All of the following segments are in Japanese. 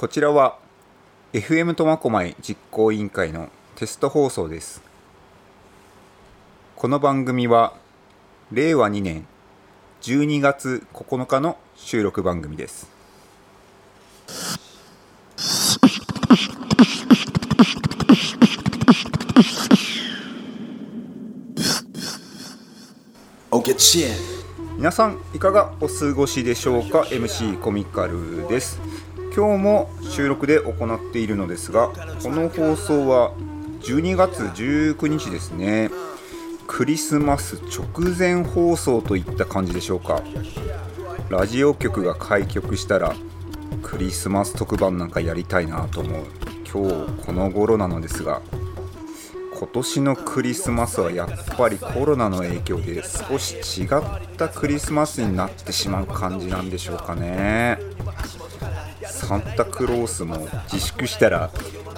こちらは FM 苫小牧実行委員会のテスト放送です。この番組は令和2年12月9日の収録番組です。Oh. 皆さんいかがお過ごしでしょうか？MC コミカルです今日も収録で行っているのですがこの放送は12月19日ですね。クリスマス直前放送といった感じでしょうか。ラジオ局が開局したらクリスマス特番なんかやりたいなと思う。今日この頃なのですが今年のクリスマスはやっぱりコロナの影響で少し違ったクリスマスになってしまう感じなんでしょうかね。サンタクロースも自粛したら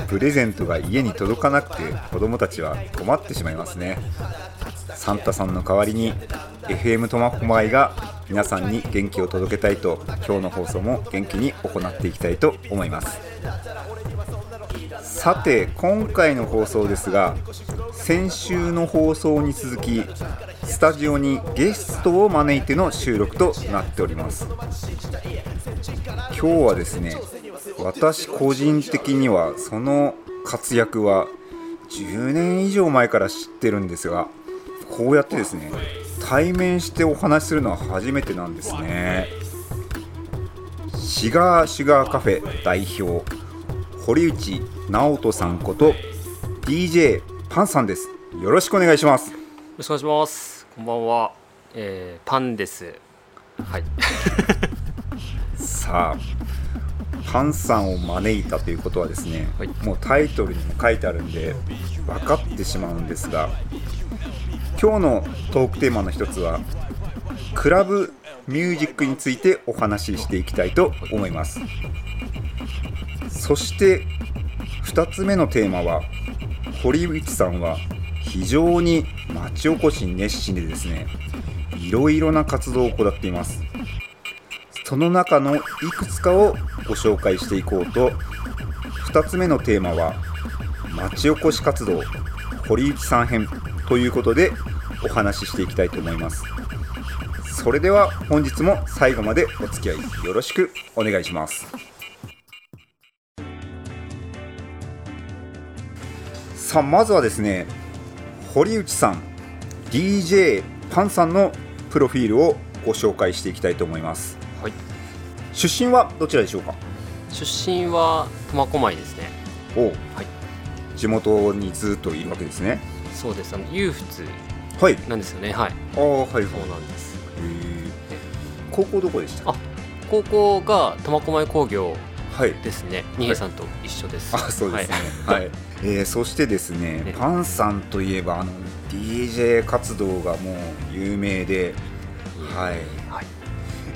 プレゼントが家に届かなくて子供たちは困ってしまいますね。サンタさんの代わりに FM 苫小牧が皆さんに元気を届けたいと今日の放送も元気に行っていきたいと思います。さて今回の放送ですが先週の放送に続きスタジオにゲストを招いての収録となっております。今日はですね私個人的にはその活躍は10年以上前から知ってるんですがこうやってですね対面してお話しするのは初めてなんですねシガーシュガーカフェ代表堀内直人さんこと DJ パンさんですよろしくお願いしますよろしくお願いします。こんばんは。えー、パンです。はい。さあパンさんを招いたということはですね、はい。もうタイトルにも書いてあるんで分かってしまうんですが今日のトークテーマの一つはクラブミュージックについてお話ししていきたいと思います。そして2つ目のテーマは堀内さんは非常に町おこしに熱心でですねいろいろな活動を行っていますその中のいくつかをご紹介していこうと。2つ目のテーマは町おこし活動堀内さん編ということでお話ししていきたいと思います。それでは本日も最後までお付き合いよろしくお願いします。さあまずはですね堀内さん DJ パンさんのプロフィールをご紹介していきたいと思います。出身はどちらでしょうか？出身は苫小牧ですね。おはい。地元にずっといるわけですねそうです。あの裕福はいなんですよね。はい。ああはいはいそうなんです。へー高校どこでした？あ高校が苫小牧工業はいですね。二平さんと一緒です。あそうですねはい、えーそしてですねねパンさんといえばあの DJ 活動がもう有名ではいはい。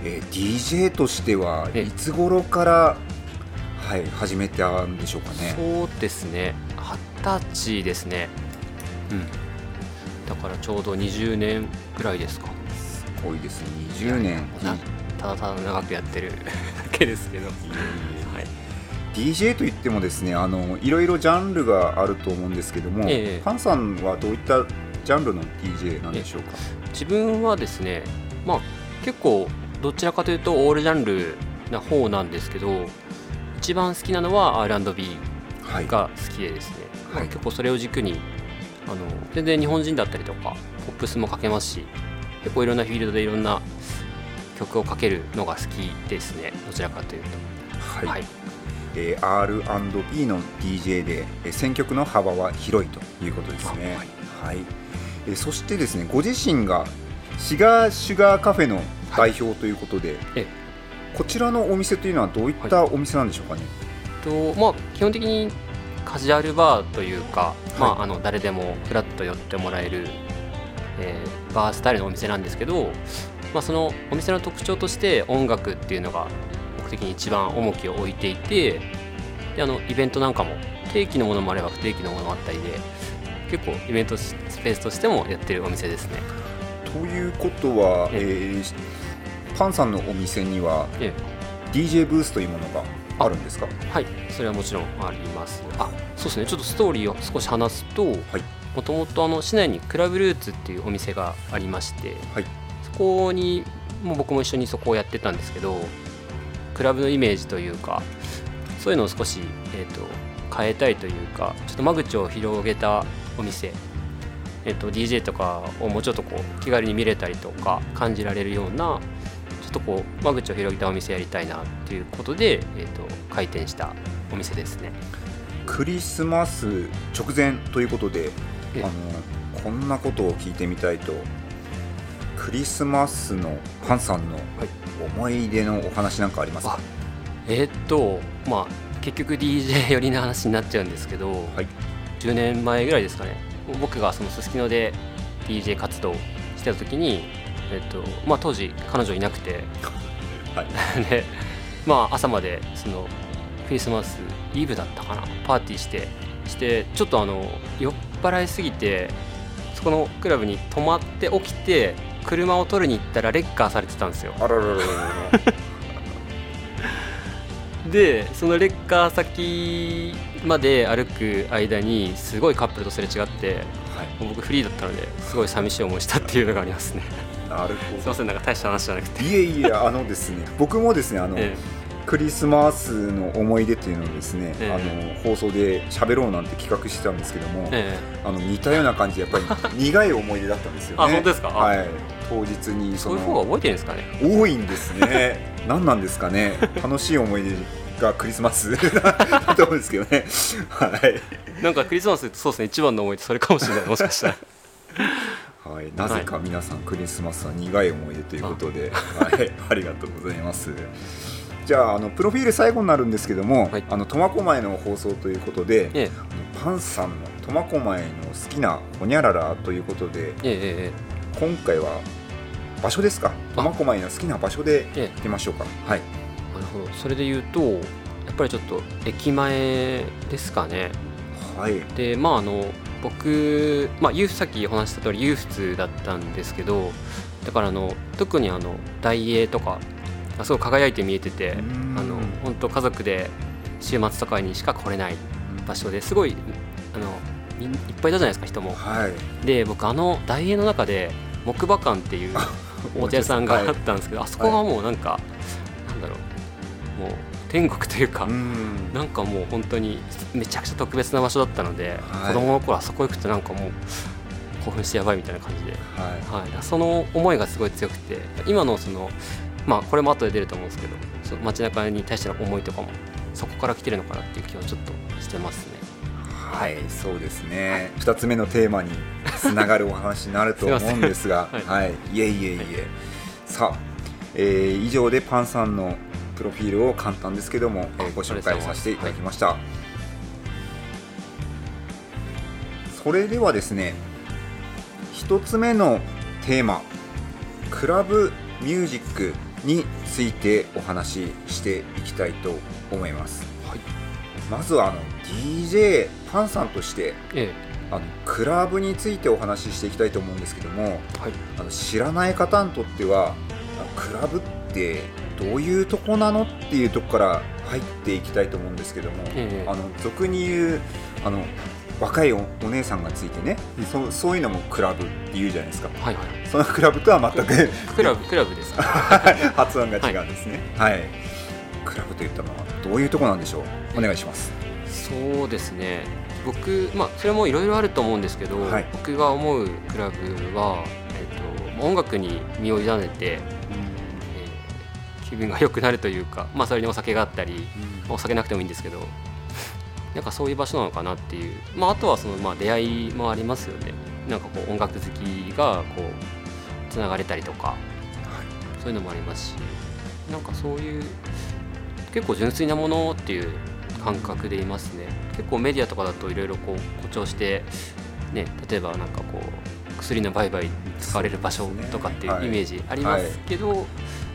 えー DJ としてはえいつ頃からはい始めたんでしょうかねそうですね。二十歳ですね。うん。だからちょうど20年ぐらいですか。多いですね20年なただただ長くやってる だけですけど。はい。DJ といってもですねあのいろいろジャンルがあると思うんですけども、ええパンさんはどういったジャンルの DJ なんでしょうか自分はですねまあ結構どちらかというとオールジャンルな方なんですけど一番好きなのは R&B はい。が好きでですね、まあはい結構それを軸にあの全然日本人だったりとかポップスもかけますし結構いろんなフィールドでいろんな曲をかけるのが好きですね。どちらかというと。はい。はい、えー R&B の DJ で、えー選曲の幅は広いということですね。あはい。えーそしてですねご自身がシガーシュガーカフェの代表ということで、えこちらのお店というのはどういったお店なんでしょうかね？とまあ基本的にカジュアルバーというか、まはいあ、あの誰でもフラッと寄ってもらえる、えーバースタイルのお店なんですけど、まあ、そのお店の特徴として音楽っていうのが僕的に一番重きを置いていてであのイベントなんかも定期のものもあれば不定期のものもあったりで結構イベントスペースとしてもやってるお店ですね。ということは、ええ。ーパンさんのお店にはえ DJ ブースというものがあるんですか？はい。それはもちろんあります。あ。そうですね。ちょっとストーリーを少し話すともともと市内にクラブルーツっていうお店がありまして、はい。そこにもう僕も一緒にそこをやってたんですけどクラブのイメージというかそういうのを少し、えー、と変えたいというかちょっと間口を広げたお店、えー、と DJ とかをもうちょっとこう気軽に見れたりとか感じられるようなちょっとこう間口を広げたお店やりたいなっていうことで、えー、と開店したお店ですね。クリスマス直前ということでえあのこんなことを聞いてみたいとクリスマスのパンさんの思い出のお話なんかありますか、えーっとまあ結局 DJ 寄りの話になっちゃうんですけど、はい。10年前ぐらいですかね僕がそのすすきので DJ 活動してた時に、えっとまあ、当時彼女いなくて。はい。で、まあ、朝までそのクリスマスイブだったかな。パーティーしてしてちょっとあの酔っ払いすぎてそこのクラブに泊まって起きて車を取りに行ったらレッカーされてたんですよ。あららららら。でそのレッカー先まで歩く間にすごいカップルとすれ違ってはい。僕フリーだったのですごい寂しい思いしたっていうのがありますね。なるほど。すいませんなんか大した話じゃなくて、いえいえあのですね 僕もですねあの、えクリスマスの思い出っていうのをですね、えあの放送で喋ろうなんて企画してたんですけども、ええ。あの似たような感じでやっぱり苦い思い出だったんですよね。あ本当ですか？あ。はい。当日にそのえそういう方が覚えてるんですかね？多いんですね。何なんですかね？楽しい思い出がクリスマスだと思うんですけどね。はい。なんかクリスマスってそうですね。一番の思い出それかもしれない。もしかしたら。はい、なぜか皆さんクリスマスは苦い思い出ということで、はい、ありがとうございます。じゃああのプロフィール最後になるんですけども、はい。あの苫小牧の放送ということで、えあのパンさんの苫小牧の好きなホニャララということで、えええええ。今回は場所ですか？あ。苫小牧の好きな場所でええ。行きましょうか。はい。なるほどそれで言うとやっぱりちょっと駅前ですかね。はい。でまああの僕、まあ、ユーさっきお話しした通り裕福だったんですけどだからあの特にあの大英とかあすごい輝いて見えててあの本当家族で週末とかにしか来れない場所ですごいあのいっぱいいたじゃないですか人も。はい。で僕あの大英の中で木馬館っていうお茶屋さんがあったんですけど、あそこがもうなんか、なんだろうもう天国というか、うん。なんかもう本当にめちゃくちゃ特別な場所だったので、はい子供の頃あそこ行くとなんかもう興奮してやばいみたいな感じで、ははい、その思いがすごい強くて今のそのまあこれも後で出ると思うんですけどその街中に対しての思いとかもそこから来てるのかなっていう気はちょっとしてますね。い。はい、そうですね。二つ目のテーマにつながるお話になると思うんですが、すいはい。いえいえいえ。さあ、えー以上でパンさんのプロフィールを簡単ですけども、えーご紹介させていただきました。それではですね、一つ目のテーマ、クラブミュージックについてお話ししていきたいと思います。はいまずはあの DJ パンさんとしてえあのクラブについてお話ししていきたいと思うんですけどもえはいあの知らない方にとってはクラブってどういうとこなのっていうとこから入っていきたいと思うんですけども、ええ。あの俗に言うあの若いおお姉さんがついてね、そそういうのもクラブって言うじゃないですか。はいはい。そのクラブとは全くクラブクラブですか？発音が違うんですね。はい、クラブといったのはどういうとこなんでしょう？お願いします。そうですね。僕まあそれもいろいろあると思うんですけど、はい。僕が思うクラブは、えっと音楽に身を委ねて、えー気分が良くなるというか、まあ、それにお酒があったりお酒なくてもいいんですけど なんかそういう場所なのかなっていう、まあ、あとはその、まあ、出会いもありますよね。なんかこう音楽好きがこうつながれたりとかそういうのもありますしなんかそういう結構純粋なものっていう感覚でいますね。結構メディアとかだといろいろこう誇張して、ね、例えばなんかこう薬の売買に使われる場所とかっていうイメージありますけど、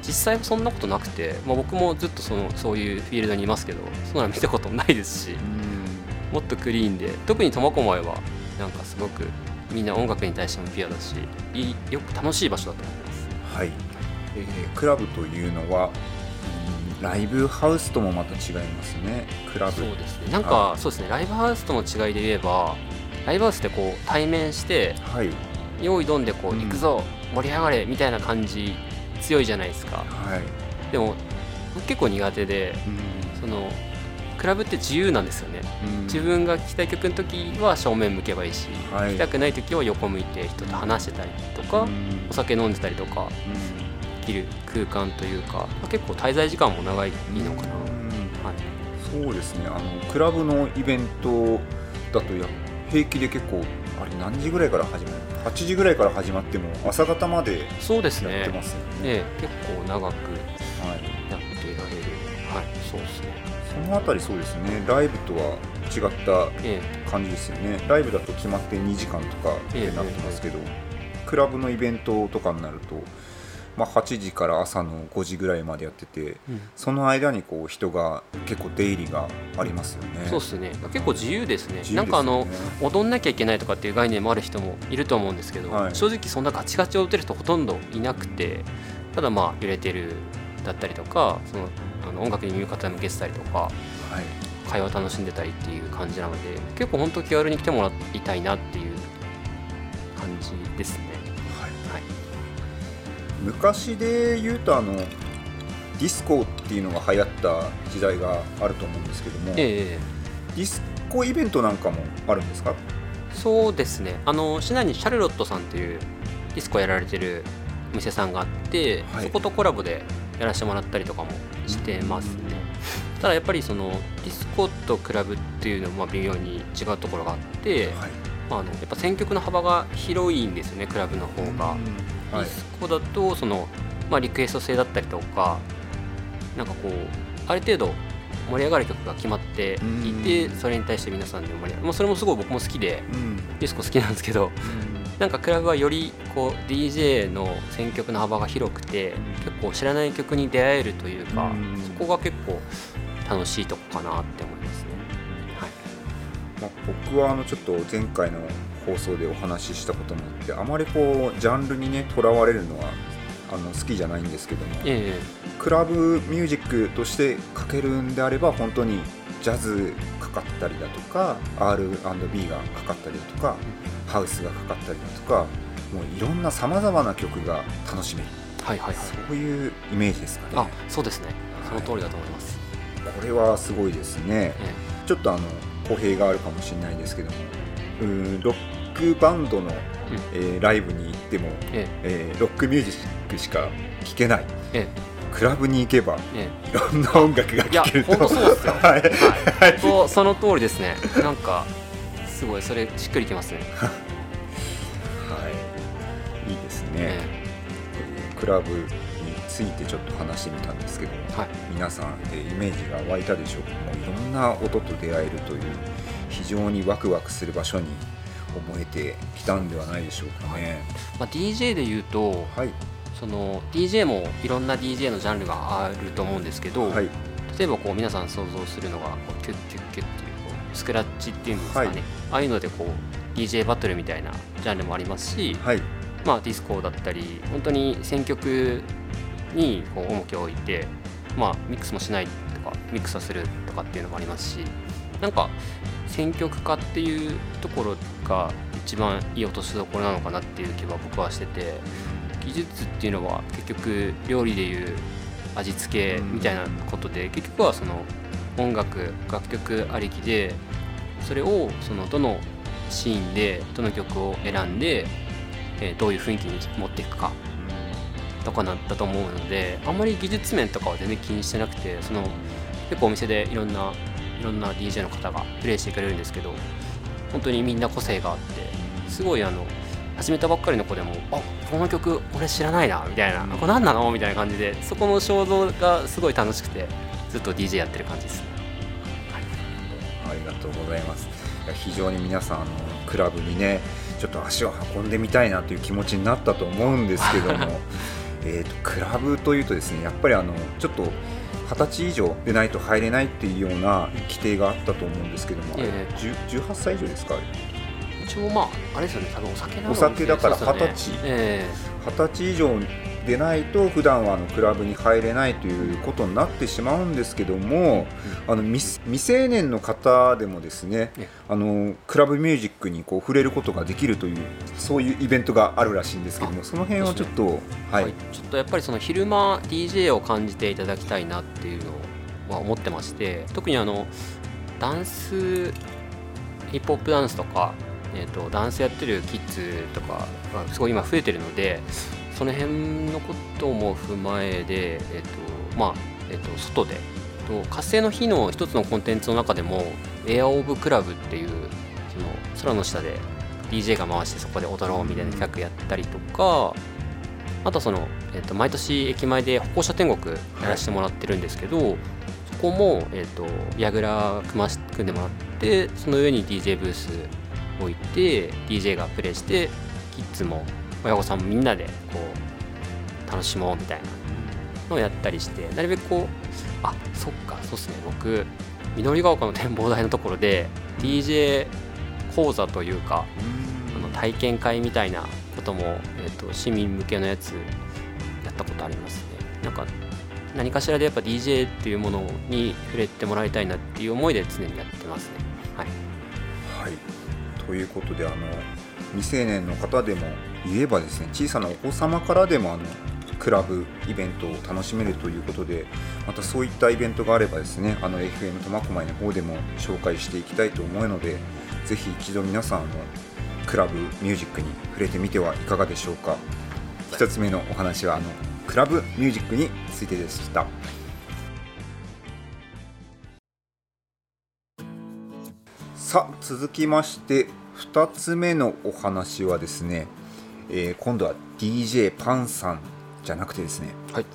実際はそんなことなくて、まあ、僕もずっとそのそういうフィールドにいますけどそんなの見たこともないですしもっとクリーンで特に苫小牧はなんかすごくみんな音楽に対してもピュアだしいいよく楽しい場所だと思います。はい、えークラブというのは、うんライブハウスともまた違いますね。クラブ。そうですね。なんかそうですね。ライブハウスとの違いで言えばライブハウスってこう対面してはい。用意どんでこう、うん。行くぞ盛り上がれみたいな感じ強いじゃないですか。はい。でも僕結構苦手でそのクラブって自由なんですよね。うん。自分が聴きたい曲の時は正面向けばいいし聴、はい。きたくない時は横向いて人と話してたりとか、うん。お酒飲んでたりとかできる空間というか、まあ結構滞在時間も長いのかな、うん。はい、そうですね。あのクラブのイベントだとや平気で結構あれ何時ぐらいから始まる8時ぐらいから始まっても朝方までやってますよね。ええ結構長くはい、やってられる。はいそうですね。そのあたりそうですね。ライブとは違ったえ感じですよね。ライブだと決まって2時間とかってなってますけど、クラブのイベントとかになると、まあ、8時から朝の5時ぐらいまでやっててえうん。その間にこう人が結構出入りがありますよね。そうですね。結構自由ですね。ね。なんかあの踊んなきゃいけないとかっていう概念もある人もいると思うんですけど、はい。正直そんなガチガチを打てる人ほとんどいなくてただまあ揺れてるだったりとかそのあの音楽に耳を傾けてたりとかはい。会話を楽しんでたりっていう感じなので結構本当気軽に来てもらいたいなっていう感じですね昔で言うとあのディスコっていうのが流行った時代があると思うんですけども、ええディスコイベントなんかもあるんですか？そうですね。あの市内にシャルロットさんというディスコやられてるお店さんがあって、はい。そことコラボでやらせてもらったりとかもしてますね、ただやっぱりそのディスコとクラブっていうのもまあ微妙に違うところがあって、はい。まあ、あのやっぱ選曲の幅が広いんですよねクラブの方が、はいディスコだとその、まあ、リクエスト制だったりとかなんかこうある程度盛り上がる曲が決まっていてうん。それに対して皆さんで盛り上がる、まあ、それもすごい僕も好きでうん。ディスコ好きなんですけどなんかクラブはよりこう DJ の選曲の幅が広くて結構知らない曲に出会えるというかうん。そこが結構楽しいとこかなって思いますね。はい。まあ、僕はあのちょっと前回の放送でお話ししたこともあってあまりこうジャンルにねとらわれるのはあの好きじゃないんですけどもえクラブミュージックとしてかけるんであれば本当にジャズかかったりだとか R&B がかかったりだとかハウスがかかったりだとかもういろんなさまざまな曲が楽しめる。えはいはいはい。そういうイメージですかね。あそうですね。その通りだと思います。これはすごいですね。えちょっとあの語弊があるかもしれないですけども。うーんロックバンドの、えーライブに行っても、ええ。ーロックミュージックしか聴けない。えクラブに行けばええ。いろんな音楽がいや聴けると。本当そうですよ。はい。はい、その通りですね。なんかすごいそれしっくりきますね。はい、いいですね、えクラブについてちょっと話してみたんですけども、はい。皆さん、えーイメージが湧いたでしょう。かもういろんな音と出会えるという非常にワクワクする場所に思えてきたんではないでしょうかね。まあ、DJ で言うとはい、その DJ もいろんな DJ のジャンルがあると思うんですけど、はい、例えばこう皆さん想像するのがこうキュッキュッキュッっていうこうスクラッチっていうんですかね、はい。ああいうのでこう DJ バトルみたいなジャンルもありますし、はい、まあ、ディスコだったり本当に選曲にこう重きを置いて、まあ、ミックスもしないとかミックスをするとかっていうのもありますしなんか選曲家っていうところが一番いい落としどころなのかなっていう気は僕はしてて技術っていうのは結局料理でいう味付けみたいなことで結局はその音楽楽曲ありきでそれをそのどのシーンでどの曲を選んで、えーどういう雰囲気に持っていくかとかなったと思うのであんまり技術面とかは全然気にしてなくてその結構お店でいろんないろんな DJ の方がプレイしてくれるんですけど本当にみんな個性があってすごいあの始めたばっかりの子でも「あこの曲俺知らないな」みたいな「これ何なの?」みたいな感じでそこの衝動がすごい楽しくてずっと DJ やってる感じですね。ありがとうございます。非常に皆さんあのクラブにねちょっと足を運んでみたいなという気持ちになったと思うんですけども えーとクラブというとですねやっぱりあのちょっと二十歳以上でないと入れないっていうような規定があったと思うんですけども、ええ10 18歳以上ですか？一応まああれですよね。多分お酒お酒だから二十歳。え。二十歳以上でないと普段はあのクラブに入れないということになってしまうんですけども、あの未未成年の方でもですねえあのクラブミュージックにこう触れることができるというそういうイベントがあるらしいんですけどもその辺をちょっと、はい、はい、ちょっとやっぱりその昼間 DJ を感じていただきたいなっていうのは思ってまして特にあのダンスヒップホップダンスとか、えー、とダンスやってるキッズとかがすごい今増えてるのでその辺のことも踏まえで、えーとまあえー、と外でと火星の日の一つのコンテンツの中でもエア・オブ・クラブっていうその空の下で DJ が回してそこで踊ろうみたいな企画やったりとかあとその、えっと毎年駅前で歩行者天国やらせてもらってるんですけど、そこも、えっとヤグラ組まし組んでもらってその上に DJ ブース置いて DJ がプレイしてキッズも親御さんもみんなでこう楽しもうみたいなのをやったりしてなるべくこうあそっかそうっすね僕緑ヶ丘の展望台のところで DJ 講座というかあの体験会みたいなことも、えー、と市民向けのやつやったことありますね。なんか何かしらでやっぱ DJ っていうものに触れてもらいたいなっていう思いで常にやってますね。はい。はい、ということであの未成年の方でも言えばですね小さなお子様からでもあのクラブイベントを楽しめるということでまたそういったイベントがあればですねあの FM 苫小牧の方でも紹介していきたいと思うのでぜひ一度皆さんのクラブミュージックに触れてみてはいかがでしょうか。一つ目のお話はあのクラブミュージックについてでした。さあ続きまして2つ目のお話はですね、えー今度は DJ パンさんじゃなくてですねはい。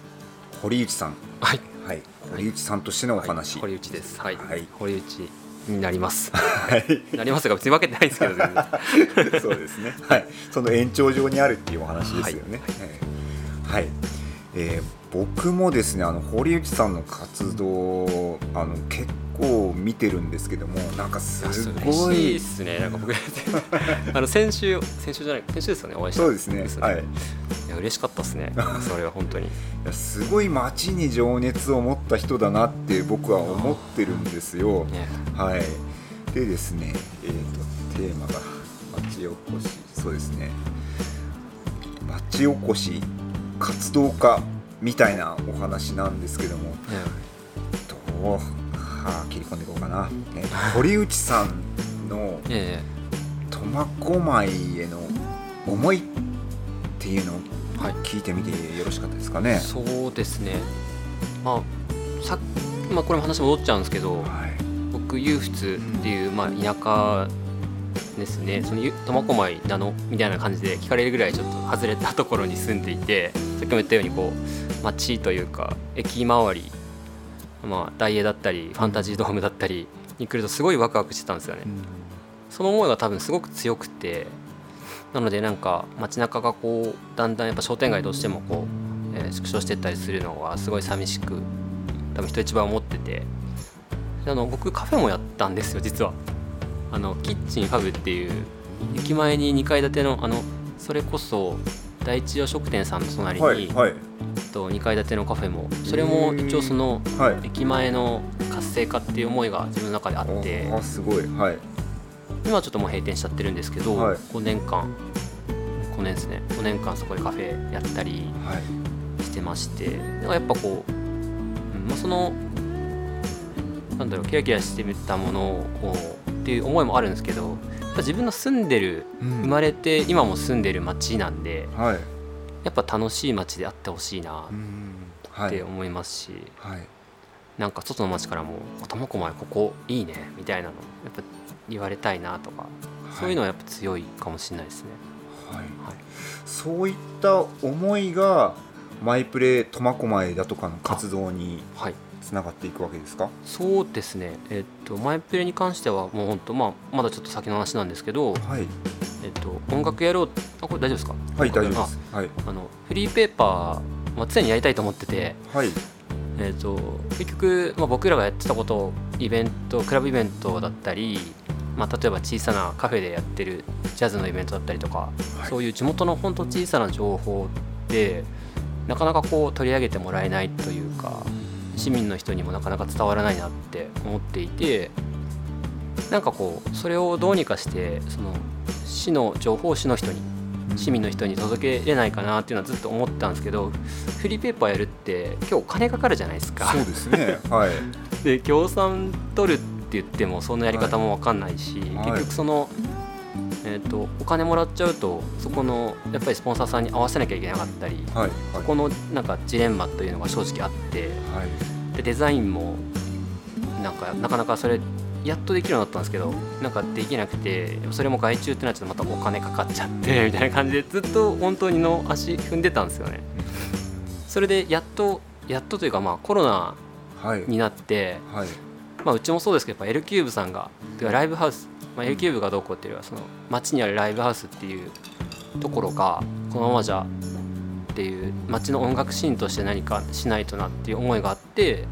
堀内さん。はい。はい。堀内さんとしてのお話、はい。堀内です。はい、はい。堀内になります。はい。なりますが別に分けてないですけど そうですね。はい、その延長上にあるっていうお話ですよね。はい、はい。えー僕もですね、あの堀内さんの活動、あの結構見てるんですけども、なんかすごいいで。すねなんか僕 あの先週先週じゃない先週ですよねお会いしたそうですね。よはい。いいや嬉しかったですねそれは本当にやすごい街に情熱を持った人だなって僕は思ってるんですよ。ねはい。でですね、えー、とテーマが町おこし、そうですね。町おこし活動家みたいなお話なんですけども、ねどうはあ切り込んでいこうかな。えー堀内さんのえ苫小牧への思いっていうのを聞いてみてよろしかったですかね。そうですねまあさまあこれも話戻っちゃうんですけどはい。僕裕仏っていう、まあ、田舎ですねそのゆ苫小牧なのみたいな感じで聞かれるぐらいちょっと外れたところに住んでいてさっきも言ったようにこう街というか駅周り、まあ、大英だったりファンタジードームだったりに来るとすごいワクワクしてたんですよね。その思いが多分すごく強くてなのでなんか街中がこうだんだんやっぱ商店街どうしてもこう、えー縮小していったりするのがすごい寂しく多分人一番思ってて。であの僕カフェもやったんですよ実は。あのキッチンファブっていう駅前に2階建てのあのそれこそ第一洋食店さんの隣に、はいはい。えっと2階建てのカフェもそれも一応そのはい。駅前の活性化っていう思いが自分の中であってあすごい。はい。今はちょっともう閉店しちゃってるんですけど、はい。5年間5年ですね。5年間そこでカフェやったりはい。してましてだからやっぱこう、うんまあ、そのなんだろうキラキラしてみたものをっていう思いもあるんですけどぱ自分の住んでる生まれて今も住んでる町なんではい。やっぱ楽しい町であってほしいなうんはい。って思いますし、はい。なんか外の町からも「苫小牧ここいいね」みたいなのやっぱ言われたいなとか、そういうのはやっぱ強いかもしれないですね。はい。はい。そういった思いがマイプレー苫小牧だとかの活動にはいつながっていくわけですか？そうですね、えっと、マイプレに関してはもう本当、まあ、まだちょっと先の話なんですけど、はい。えっと、音楽やろう。あこれ大丈夫ですか？はい大丈夫であすはい。あのフリーペーパー、まあ、常にやりたいと思ってて、はい。えっと、結局、まあ、僕らがやってたことイベントクラブイベントだったり、まあ、例えば小さなカフェでやってるジャズのイベントだったりとか、はい。そういう地元の本当小さな情報ってなかなかこう取り上げてもらえないというか市民の人にもなかなか伝わらないなって思っていてなんかこうそれをどうにかしてその市の情報誌の人に市民の人に届けれないかなっていうのはずっと思ったんですけどフリーペーパーやるって今日お金かかるじゃないですか。そうですね。はい。で協賛取るって言ってもそのやり方も分かんないし、はい。結局その、えー、とお金もらっちゃうとそこのやっぱりスポンサーさんに合わせなきゃいけなかったり、はいそこのなんかジレンマというのが正直あってはい。でデザインもなんかなかなかそれやっとできるようになったんですけどなんかできなくてそれも外注ってなっちゃうとまたお金かかっちゃってみたいな感じでずっと本当にの足踏んでたんですよね。それでやっとやっとというかまあコロナはい。になってはい。まあ、うちもそうですけどやっぱ L キューブさんがライブハウス、まあ、ブがどうこうっていうよりはその街にあるライブハウスっていうところがこのままじゃっていう街の音楽シーンとして何かしないとなっていう思いがあって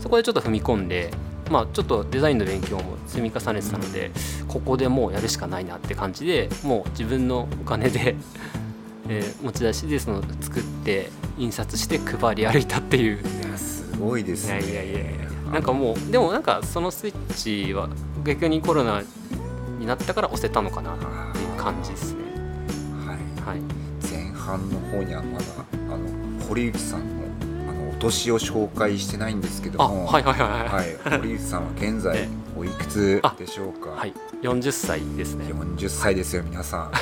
そこでちょっと踏み込んで、まあ、ちょっとデザインの勉強も積み重ねてたのでここでもうやるしかないなって感じでもう自分のお金で、えー持ち出しでその作って印刷して配り歩いたっていう。いやすごいですね。いやいやいやなんかもうでもなんかそのスイッチは逆にコロナになったから押せたのかなっていう感じですね。はい。はい前半の方にはまだあの堀内さんのあのお年を紹介してないんですけどあもはいはいはいはい。はい、堀内さんは現在 えおいくつでしょうか、はい。40歳ですね。40歳ですよ皆さん。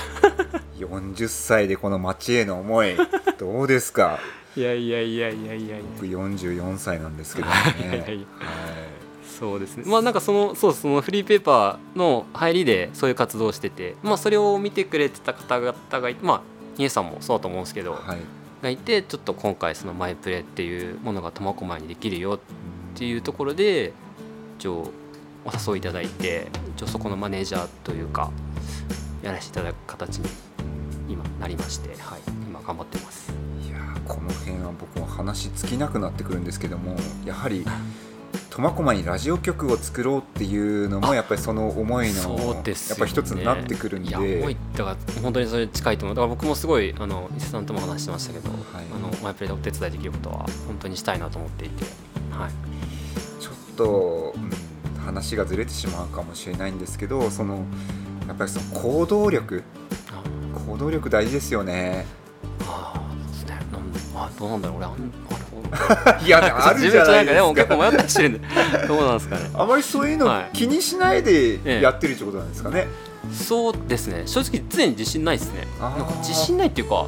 40歳でこの町への思いどうですか？いやいやいやいやいやいや。僕44歳なんですけどね。はい。そうですね。まあなんかそのそうそのフリーペーパーの入りでそういう活動をしててまあそれを見てくれてた方々がいてまあ兄さんもそうだと思うんですけど、はい。がいてちょっと今回そのマイプレっていうものが苫小牧にできるよっていうところで一応お誘いいただいて一応そこのマネージャーというかやらせていただく形に今なりまして、はい、今頑張ってます。この辺は僕も話尽きなくなってくるんですけどもやはり苫小牧にラジオ局を作ろうっていうのもやっぱりその思いのね。やっぱ一つになってくるんで。思いだから本当にそれ近いと思う。だから僕もすごいあの伊勢さんとも話してましたけど、はい。あのマイプレでお手伝いできることは本当にしたいなと思っていて、はい、ちょっと、うん、話がずれてしまうかもしれないんですけどそのやっぱりその行動力。あ。行動力大事ですよねあどうなんだろう俺あん いやあるじゃないですか。結構迷ったりしてるんで。どうなんですかね。あまりそういうのはい。気にしないでええ。やってるってことなんですかね、そうですね。正直常に自信ないですね。なんか自信ないっていうか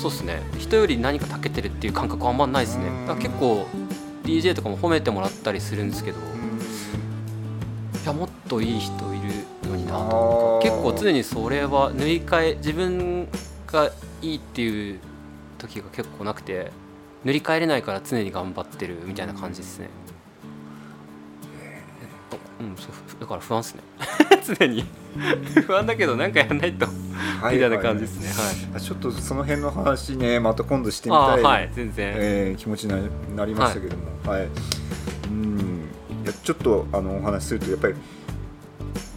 そうですね。人より何か長けてるっていう感覚はあんまないですね。結構 DJ とかも褒めてもらったりするんですけどいやもっといい人いるのになと結構常にそれは塗り替え自分がいいっていう時が結構なくて塗り替えれないから常に頑張ってるみたいな感じですね。えっとうんそうだから不安ですね。常に。不安だけどなんかやらないと。はみたいな感じですね。はい。ちょっとその辺の話ねまた今度してみたい、はい。全然、えー気持ちにななりましたけども、はい。うん。いやちょっとあのお話しするとやっぱり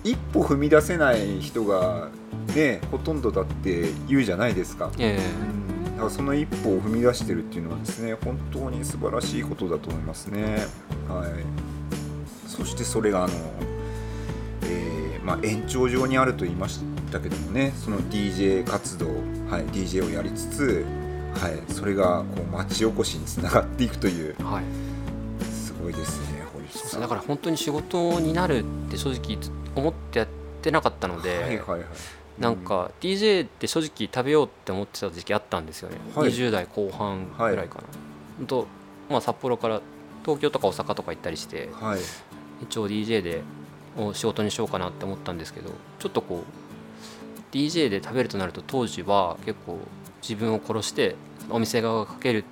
一歩踏み出せない人がねほとんどだって言うじゃないですか。えうんだからその一歩を踏み出してるっていうのはですね本当に素晴らしいことだと思いますね。はい、そしてそれがあの、えーまあ、延長上にあると言いましたけどもねその DJ 活動、はい、DJ をやりつつ、はい、それがこう町おこしにつながっていくという。えはい。すごいですね堀内さん。だから本当に仕事になるって正直思ってやってなかったので、はいはいはい、なんか DJ って正直食べようって思ってた時期あったんですよね、はい。20代後半ぐらいかな、ほんとまあ、札幌から東京とか大阪とか行ったりしてはい。一応 DJ でを仕事にしようかなって思ったんですけどちょっとこう DJ で食べるとなると当時は結構自分を殺してお店側がかけるっ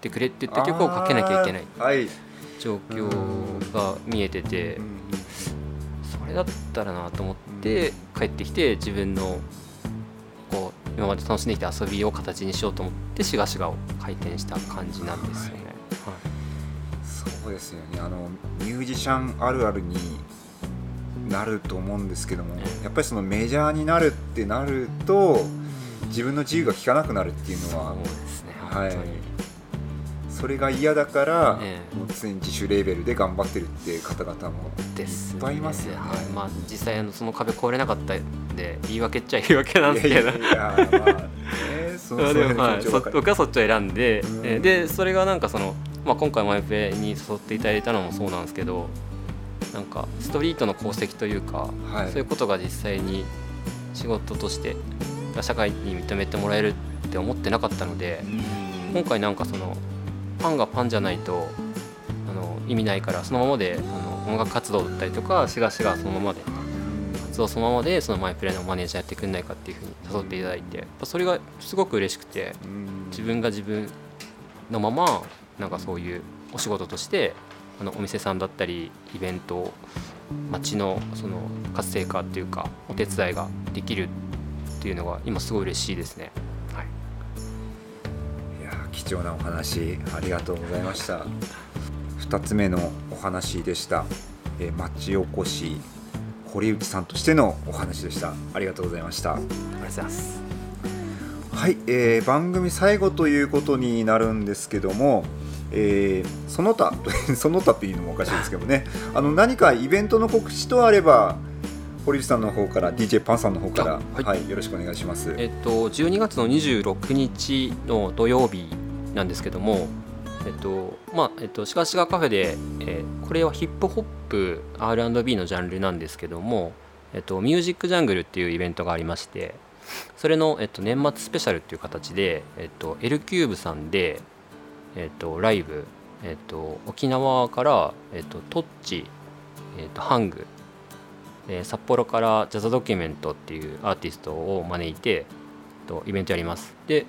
てくれって言った曲をかけなきゃいけない。状況が見えててうん。それだったらなと思って帰ってきて自分のこう今まで楽しんできた遊びを形にしようと思ってしがしがを開店した感じなんですよね。そうですよね。あのミュージシャンあるあるになると思うんですけどもええ。やっぱりそのメジャーになるってなると自分の自由が利かなくなるっていうのはそうですね。ははいそれが嫌だから、ええ。もう常に自主レーベルで頑張ってるっていう方々もいっぱいいますよね。はいまあ、実際あのその壁越えれなかったんで言い訳っちゃ言い訳なんですけど。いやいやまあねそでもはい、その気持ちわかる。僕はそっちを選んで、うん。えーでそれがなんかその、まあ、今回マイフェに誘っていただいたのもそうなんですけどなんかストリートの功績というか、はい。そういうことが実際に仕事として社会に認めてもらえるって思ってなかったので今回なんかそのパンがパンじゃないとあの意味ないからそのままであの音楽活動だったりとかしがしがそのままで活動そのままでそのマイプレイのマネージャーやってくんないかっていうふうに誘っていただいてやっぱそれがすごく嬉しくて自分が自分のままなんかそういうお仕事としてあのお店さんだったりイベント街のその活性化っていうかお手伝いができるっていうのが今すごい嬉しいですね。貴重なお話ありがとうございました。2つ目のお話でした、えー町おこし堀内さんとしてのお話でした。ありがとうございました。ありがとうございます。はい、えー番組最後ということになるんですけども、えーその他 その他っていうのもおかしいですけどね。あの何かイベントの告知とあれば堀内さんの方から DJ パンさんの方から、あははいいよろしくお願いします。えっと、12月の26日の土曜日なんですけども、えっとまあえっと、しがしがカフェで、えーこれはヒップホップ R&B のジャンルなんですけども、えっと、ミュージックジャングルっていうイベントがありましてそれの、えっと、年末スペシャルっていう形で、えっと、L キューブさんで、えっと、ライブ、えっと、沖縄から、えっと、トッチ、えっと、ハングえー札幌からジャズドキュメントっていうアーティストを招いてえっとイベントやります。で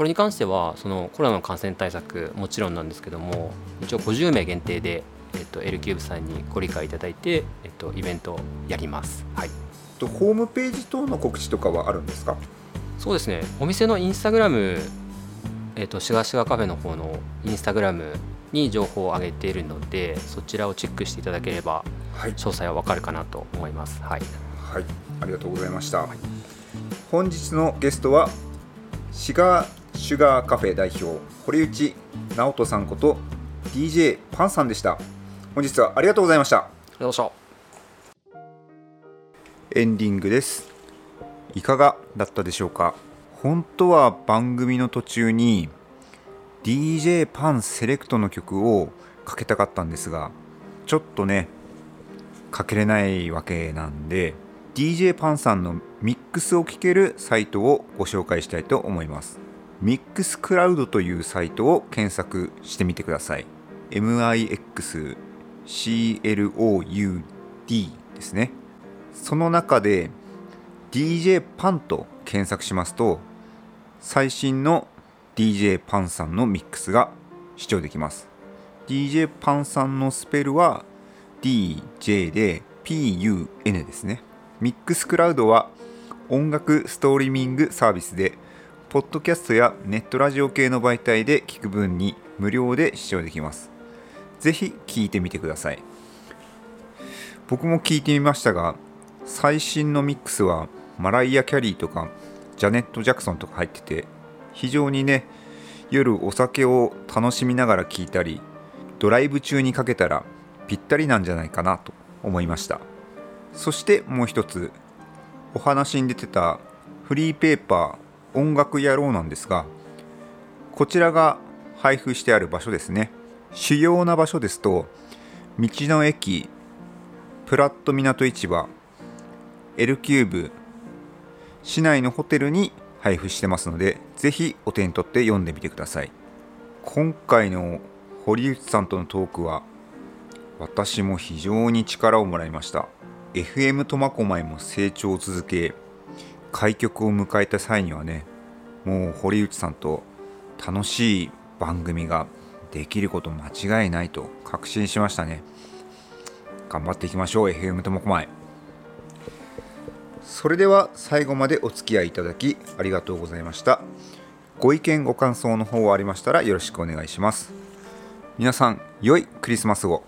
これに関してはそのコロナの感染対策もちろんなんですけども一応50名限定で、えっと、L キューブさんにご理解いただいて、えっと、イベントをやります。はい。とホームページ等の告知とかはあるんですか？そうですね。お店のインスタグラムえっとしがしがカフェの方のインスタグラムに情報を上げているのでそちらをチェックしていただければはい、詳細はわかるかなと思います。はい。はい、ありがとうございました、本日のゲストはシガーシュガーカフェ代表堀内直人さんこと DJ パンさんでした。本日はありがとうございました。ありがとうございました。エンディングです。いかがだったでしょうか？本当は番組の途中に DJ パンセレクトの曲をかけたかったんですがちょっとねかけれないわけなんで DJ パンさんのミックスを聴けるサイトをご紹介したいと思いますミックスクラウドというサイトを検索してみてください。MIXCLOUD ですね。その中で DJ パンと検索しますと最新の DJ パンさんのミックスが視聴できます。DJ パンさんのスペルは DJ で PUN ですね。ミックスクラウドは音楽ストリーミングサービスでポッドキャストやネットラジオ系の媒体で聞く分に無料で視聴できます。ぜひ聞いてみてください。僕も聞いてみましたが最新のミックスはマライア・キャリーとかジャネット・ジャクソンとか入ってて非常にね夜お酒を楽しみながら聴いたりドライブ中にかけたらぴったりなんじゃないかなと思いました。そしてもう一つお話に出てたフリーペーパー音楽野郎なんですがこちらが配布してある場所ですね。主要な場所ですと道の駅プラット港市場 L キューブ市内のホテルに配布してますのでぜひお手に取って読んでみてください。今回の堀内さんとのトークは私も非常に力をもらいました。FM 苫小牧も成長を続け開局を迎えた際にはねもう堀内さんと楽しい番組ができること間違いないと確信しましたね。頑張っていきましょう FM 苫小牧それでは最後までお付き合いいただきありがとうございました。ご意見ご感想の方ありましたらよろしくお願いします。皆さん良いクリスマスを。